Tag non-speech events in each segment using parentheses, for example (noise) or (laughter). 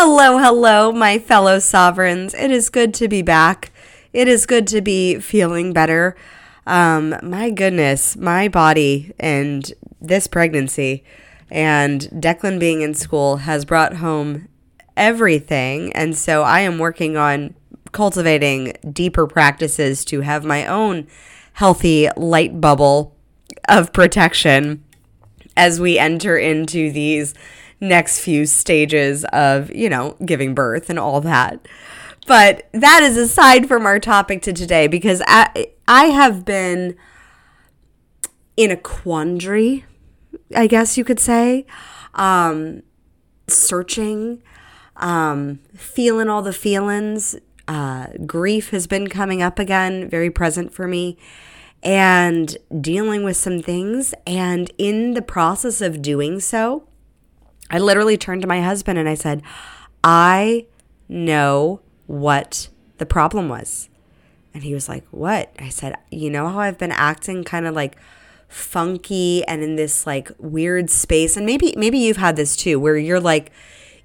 Hello, hello, my fellow sovereigns. It is good to be back. It is good to be feeling better. Um, my goodness, my body and this pregnancy and Declan being in school has brought home everything. And so I am working on cultivating deeper practices to have my own healthy light bubble of protection as we enter into these next few stages of, you know, giving birth and all that. But that is aside from our topic to today because I, I have been in a quandary, I guess you could say, um, searching, um, feeling all the feelings. Uh, grief has been coming up again, very present for me, and dealing with some things. And in the process of doing so, I literally turned to my husband and I said, I know what the problem was. And he was like, What? I said, You know how I've been acting kind of like funky and in this like weird space and maybe maybe you've had this too where you're like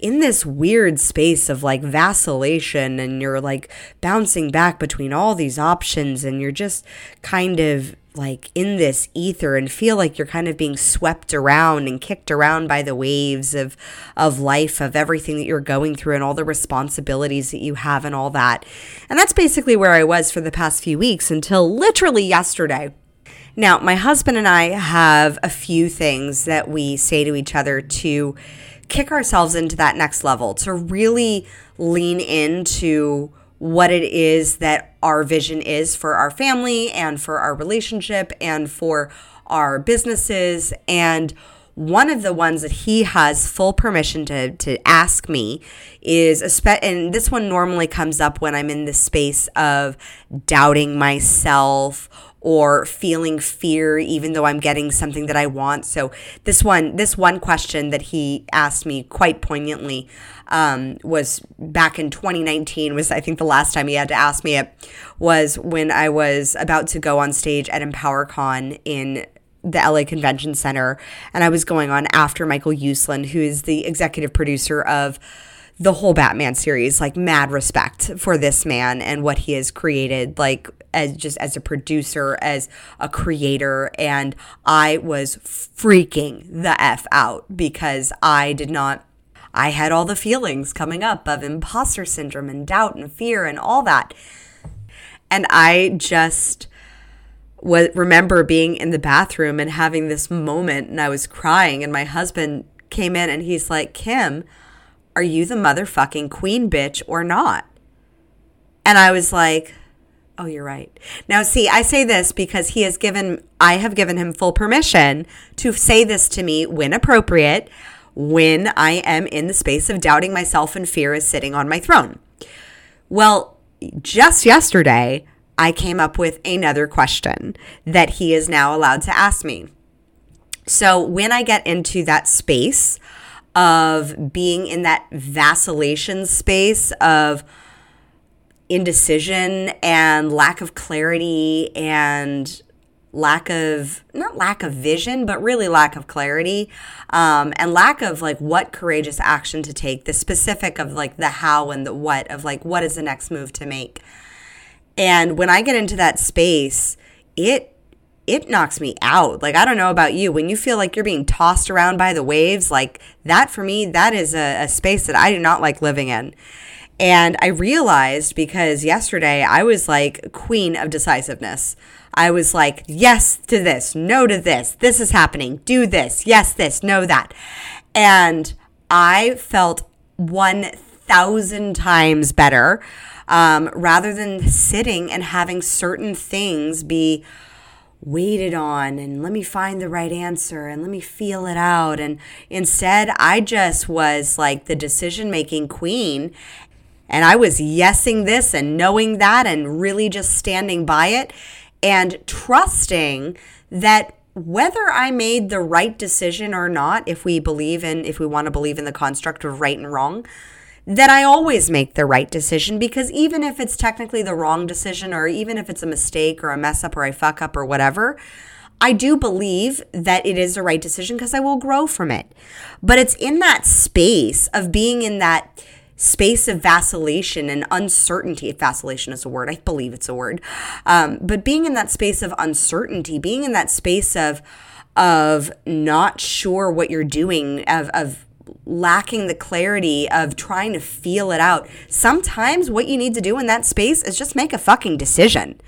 in this weird space of like vacillation and you're like bouncing back between all these options and you're just kind of like in this ether and feel like you're kind of being swept around and kicked around by the waves of of life of everything that you're going through and all the responsibilities that you have and all that. And that's basically where I was for the past few weeks until literally yesterday. Now, my husband and I have a few things that we say to each other to kick ourselves into that next level, to really lean into what it is that our vision is for our family and for our relationship and for our businesses. And one of the ones that he has full permission to, to ask me is, a spe- and this one normally comes up when I'm in the space of doubting myself or feeling fear even though I'm getting something that I want. So this one this one question that he asked me quite poignantly um, was back in 2019 was I think the last time he had to ask me it was when I was about to go on stage at EmpowerCon in the LA Convention Center and I was going on after Michael Uslan who is the executive producer of the whole Batman series, like mad respect for this man and what he has created, like as just as a producer, as a creator. And I was freaking the F out because I did not I had all the feelings coming up of imposter syndrome and doubt and fear and all that. And I just was, remember being in the bathroom and having this moment and I was crying and my husband came in and he's like, "Kim, are you the motherfucking queen bitch or not? And I was like, Oh, you're right. Now, see, I say this because he has given, I have given him full permission to say this to me when appropriate, when I am in the space of doubting myself and fear is sitting on my throne. Well, just yesterday, I came up with another question that he is now allowed to ask me. So when I get into that space of being in that vacillation space of indecision and lack of clarity and lack of not lack of vision but really lack of clarity um, and lack of like what courageous action to take the specific of like the how and the what of like what is the next move to make. And when i get into that space it it knocks me out. Like, I don't know about you. When you feel like you're being tossed around by the waves, like that for me, that is a, a space that I do not like living in. And I realized because yesterday I was like queen of decisiveness. I was like, yes to this, no to this, this is happening, do this, yes, this, no, that. And I felt 1,000 times better um, rather than sitting and having certain things be waited on and let me find the right answer and let me feel it out. And instead, I just was like the decision making queen. And I was yesing this and knowing that and really just standing by it and trusting that whether I made the right decision or not, if we believe in, if we want to believe in the construct of right and wrong, that I always make the right decision because even if it's technically the wrong decision or even if it's a mistake or a mess up or I fuck up or whatever, I do believe that it is the right decision because I will grow from it. But it's in that space of being in that space of vacillation and uncertainty. If vacillation is a word, I believe it's a word. Um, but being in that space of uncertainty, being in that space of of not sure what you're doing, of of lacking the clarity of trying to feel it out. Sometimes what you need to do in that space is just make a fucking decision.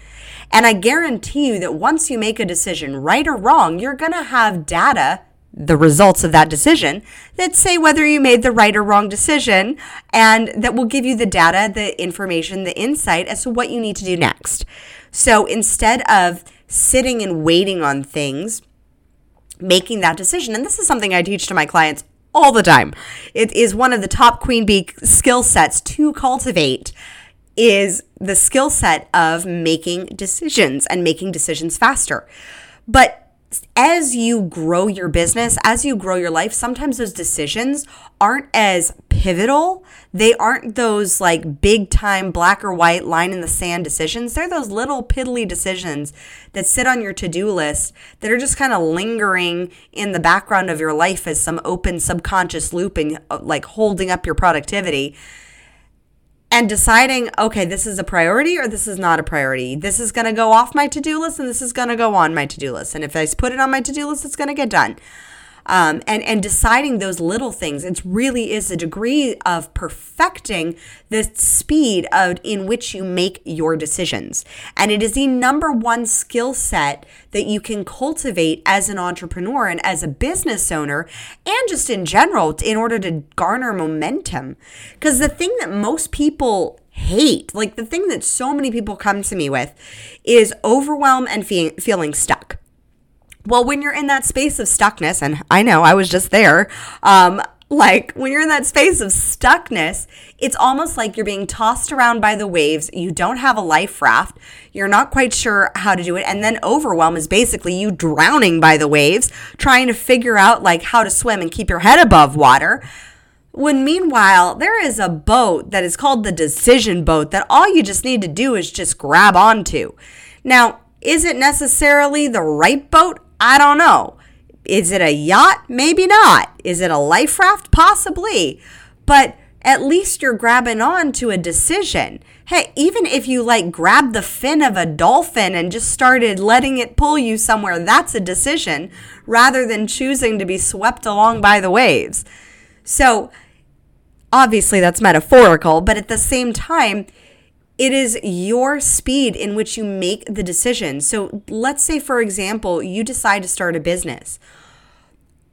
And I guarantee you that once you make a decision, right or wrong, you're going to have data the results of that decision that say whether you made the right or wrong decision and that will give you the data, the information, the insight as to what you need to do next. So instead of sitting and waiting on things, making that decision, and this is something I teach to my clients all the time. It is one of the top queen bee skill sets to cultivate is the skill set of making decisions and making decisions faster. But as you grow your business, as you grow your life, sometimes those decisions aren't as pivotal. They aren't those like big time black or white line in the sand decisions. They're those little piddly decisions that sit on your to do list that are just kind of lingering in the background of your life as some open subconscious loop and uh, like holding up your productivity and deciding, okay, this is a priority or this is not a priority. This is going to go off my to do list and this is going to go on my to do list. And if I put it on my to do list, it's going to get done um, and and deciding those little things. It really is a degree of perfecting the speed of in which you make your decisions, and it is the number one skill set that you can cultivate as an entrepreneur and as a business owner, and just in general in order to garner momentum. Because the thing that most people hate, like the thing that so many people come to me with, is overwhelm and fe- feeling stuck. Well, when you're in that space of stuckness, and I know I was just there, um, like when you're in that space of stuckness, it's almost like you're being tossed around by the waves. You don't have a life raft. You're not quite sure how to do it. And then overwhelm is basically you drowning by the waves, trying to figure out like how to swim and keep your head above water. When meanwhile, there is a boat that is called the decision boat that all you just need to do is just grab onto. Now, is it necessarily the right boat? I don't know. Is it a yacht? Maybe not. Is it a life raft? Possibly. But at least you're grabbing on to a decision. Hey, even if you like grab the fin of a dolphin and just started letting it pull you somewhere, that's a decision rather than choosing to be swept along by the waves. So, obviously, that's metaphorical, but at the same time, it is your speed in which you make the decision. So let's say, for example, you decide to start a business.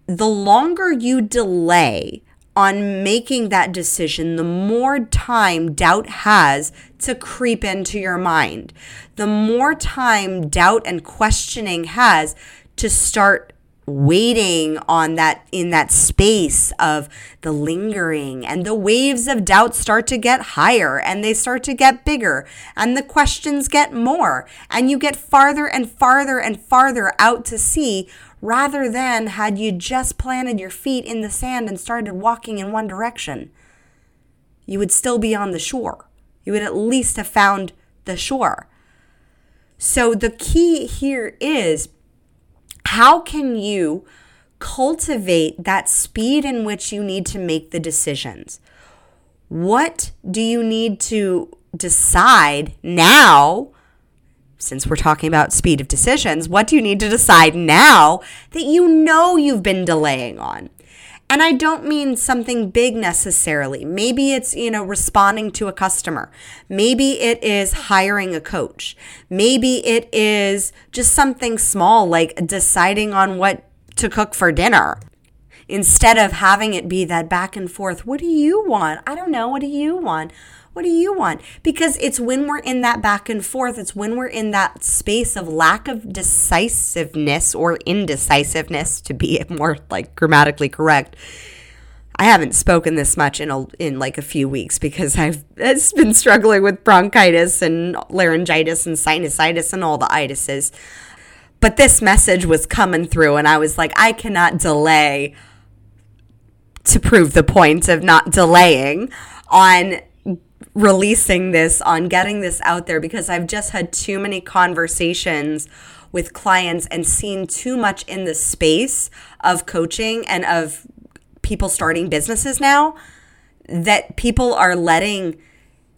The longer you delay on making that decision, the more time doubt has to creep into your mind. The more time doubt and questioning has to start waiting on that in that space of the lingering and the waves of doubt start to get higher and they start to get bigger and the questions get more and you get farther and farther and farther out to sea rather than had you just planted your feet in the sand and started walking in one direction you would still be on the shore. You would at least have found the shore. So the key here is how can you cultivate that speed in which you need to make the decisions? What do you need to decide now? Since we're talking about speed of decisions, what do you need to decide now that you know you've been delaying on? And I don't mean something big necessarily. Maybe it's, you know, responding to a customer. Maybe it is hiring a coach. Maybe it is just something small like deciding on what to cook for dinner. Instead of having it be that back and forth, what do you want? I don't know. What do you want? What do you want? Because it's when we're in that back and forth, it's when we're in that space of lack of decisiveness or indecisiveness, to be (laughs) more like grammatically correct. I haven't spoken this much in a, in like a few weeks because I've been struggling with bronchitis and laryngitis and sinusitis and all the itises. But this message was coming through, and I was like, I cannot delay to prove the point of not delaying on releasing this, on getting this out there because I've just had too many conversations with clients and seen too much in the space of coaching and of people starting businesses now that people are letting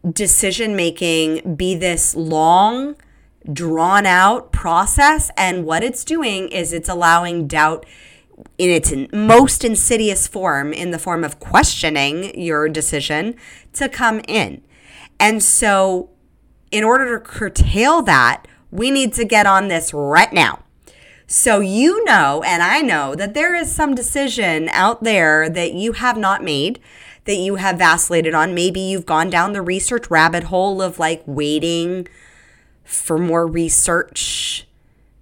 decision making be this long, drawn out process. And what it's doing is it's allowing doubt in its most insidious form, in the form of questioning your decision, to come in. And so, in order to curtail that, we need to get on this right now. So, you know, and I know that there is some decision out there that you have not made, that you have vacillated on. Maybe you've gone down the research rabbit hole of like waiting for more research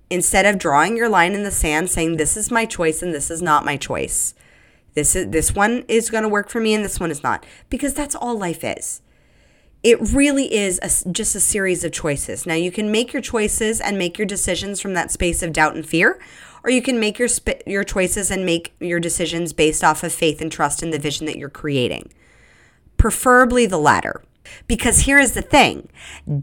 instead of drawing your line in the sand saying this is my choice and this is not my choice. This is this one is going to work for me and this one is not because that's all life is. It really is a, just a series of choices. Now you can make your choices and make your decisions from that space of doubt and fear or you can make your sp- your choices and make your decisions based off of faith and trust in the vision that you're creating. Preferably the latter. Because here is the thing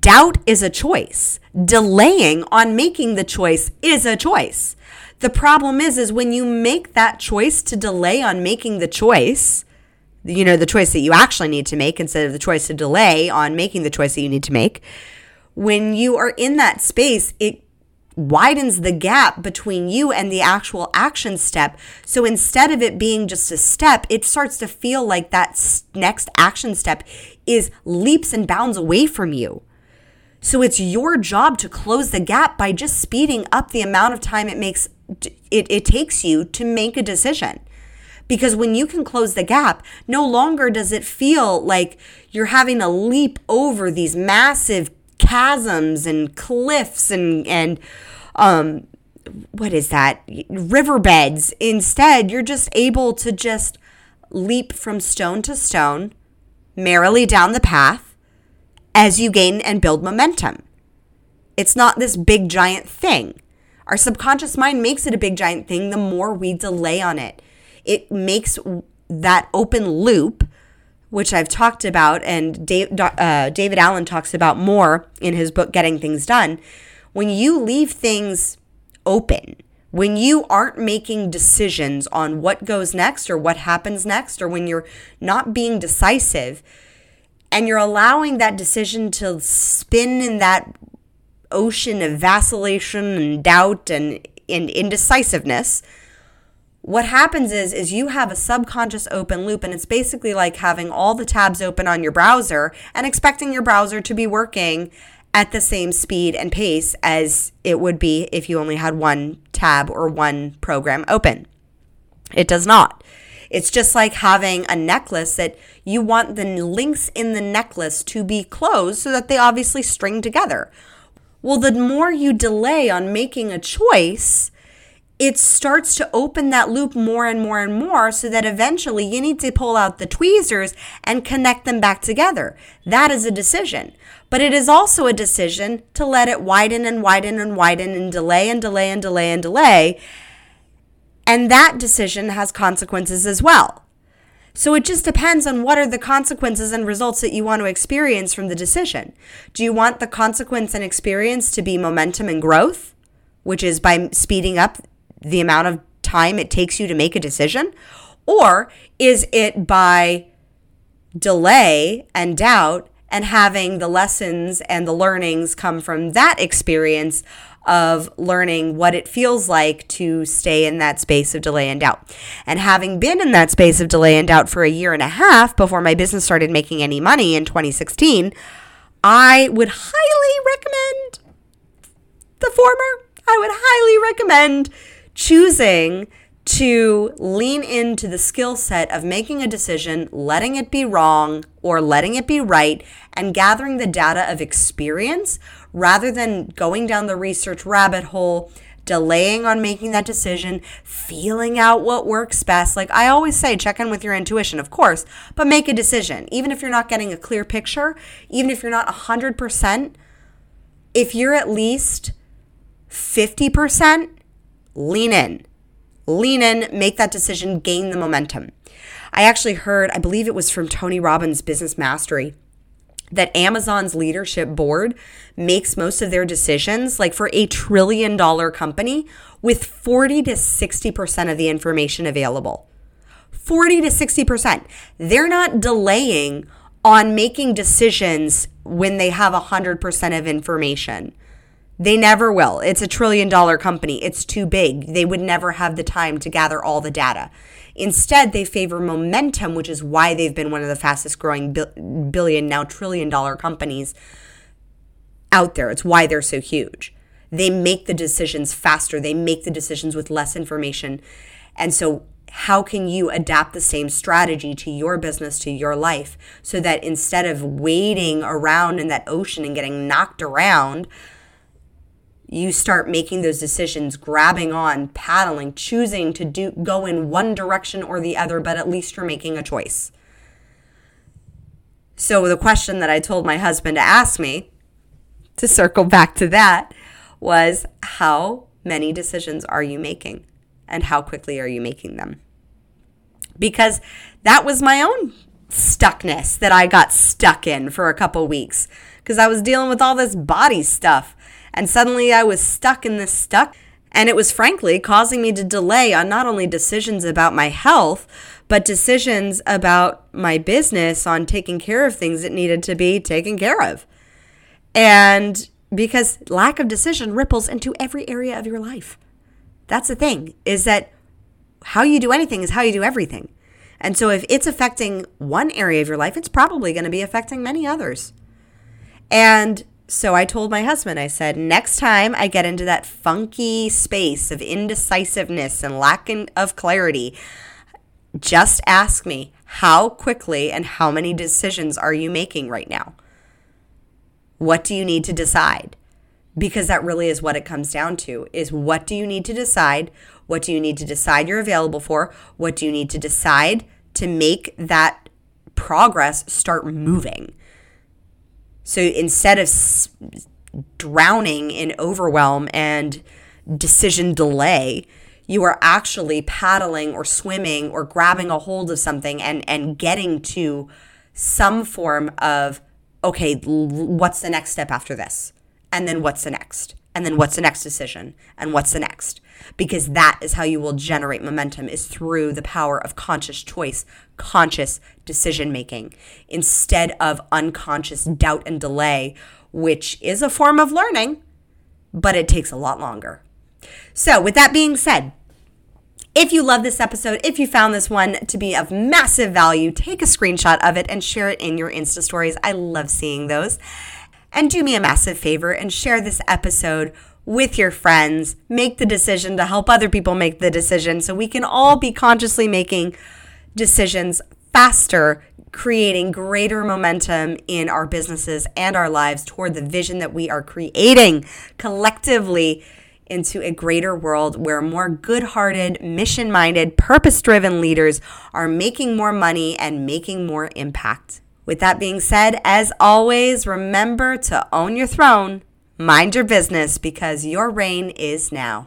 doubt is a choice. Delaying on making the choice is a choice. The problem is, is when you make that choice to delay on making the choice, you know, the choice that you actually need to make instead of the choice to delay on making the choice that you need to make. When you are in that space, it widens the gap between you and the actual action step. So instead of it being just a step, it starts to feel like that next action step is leaps and bounds away from you. So it's your job to close the gap by just speeding up the amount of time it makes it, it takes you to make a decision. Because when you can close the gap, no longer does it feel like you're having to leap over these massive chasms and cliffs and and um what is that riverbeds instead you're just able to just leap from stone to stone merrily down the path as you gain and build momentum. It's not this big giant thing. Our subconscious mind makes it a big giant thing the more we delay on it. It makes that open loop which I've talked about, and Dave, uh, David Allen talks about more in his book, Getting Things Done. When you leave things open, when you aren't making decisions on what goes next or what happens next, or when you're not being decisive, and you're allowing that decision to spin in that ocean of vacillation and doubt and, and indecisiveness, what happens is is you have a subconscious open loop and it's basically like having all the tabs open on your browser and expecting your browser to be working at the same speed and pace as it would be if you only had one tab or one program open. It does not. It's just like having a necklace that you want the links in the necklace to be closed so that they obviously string together. Well, the more you delay on making a choice, it starts to open that loop more and more and more so that eventually you need to pull out the tweezers and connect them back together. That is a decision. But it is also a decision to let it widen and widen and widen and delay and delay and delay and delay. And that decision has consequences as well. So it just depends on what are the consequences and results that you want to experience from the decision. Do you want the consequence and experience to be momentum and growth, which is by speeding up the amount of time it takes you to make a decision? Or is it by delay and doubt and having the lessons and the learnings come from that experience of learning what it feels like to stay in that space of delay and doubt. And having been in that space of delay and doubt for a year and a half before my business started making any money in 2016, I would highly recommend the former. I would highly recommend choosing to lean into the skill set of making a decision, letting it be wrong or letting it be right, and gathering the data of experience rather than going down the research rabbit hole, delaying on making that decision, feeling out what works best. Like I always say, check in with your intuition, of course, but make a decision. Even if you're not getting a clear picture, even if you're not 100%, if you're at least 50%, lean in. Lean in, make that decision, gain the momentum. I actually heard, I believe it was from Tony Robbins' Business Mastery, that Amazon's leadership board makes most of their decisions, like for a trillion dollar company, with 40 to 60% of the information available. 40 to 60%. They're not delaying on making decisions when they have 100% of information. They never will. It's a trillion dollar company. It's too big. They would never have the time to gather all the data. Instead, they favor momentum, which is why they've been one of the fastest growing billion, now trillion dollar companies out there. It's why they're so huge. They make the decisions faster, they make the decisions with less information. And so, how can you adapt the same strategy to your business, to your life, so that instead of wading around in that ocean and getting knocked around, you start making those decisions, grabbing on, paddling, choosing to do go in one direction or the other, but at least you're making a choice. So the question that I told my husband to ask me to circle back to that was how many decisions are you making and how quickly are you making them? Because that was my own stuckness that I got stuck in for a couple weeks because I was dealing with all this body stuff and suddenly I was stuck in this stuck. And it was frankly causing me to delay on not only decisions about my health, but decisions about my business on taking care of things that needed to be taken care of. And because lack of decision ripples into every area of your life. That's the thing, is that how you do anything is how you do everything. And so if it's affecting one area of your life, it's probably going to be affecting many others. And so I told my husband, I said, next time I get into that funky space of indecisiveness and lack of clarity, just ask me, how quickly and how many decisions are you making right now? What do you need to decide? Because that really is what it comes down to is what do you need to decide? What do you need to decide you're available for? What do you need to decide to make that progress start moving? So instead of drowning in overwhelm and decision delay, you are actually paddling or swimming or grabbing a hold of something and, and getting to some form of, okay, what's the next step after this? And then what's the next? And then what's the next decision? And what's the next? because that is how you will generate momentum is through the power of conscious choice, conscious decision making instead of unconscious doubt and delay, which is a form of learning, but it takes a lot longer. So, with that being said, if you love this episode, if you found this one to be of massive value, take a screenshot of it and share it in your Insta stories. I love seeing those. And do me a massive favor and share this episode with your friends. Make the decision to help other people make the decision so we can all be consciously making decisions faster, creating greater momentum in our businesses and our lives toward the vision that we are creating collectively into a greater world where more good hearted, mission minded, purpose driven leaders are making more money and making more impact. With that being said, as always, remember to own your throne Mind your business because your reign is now.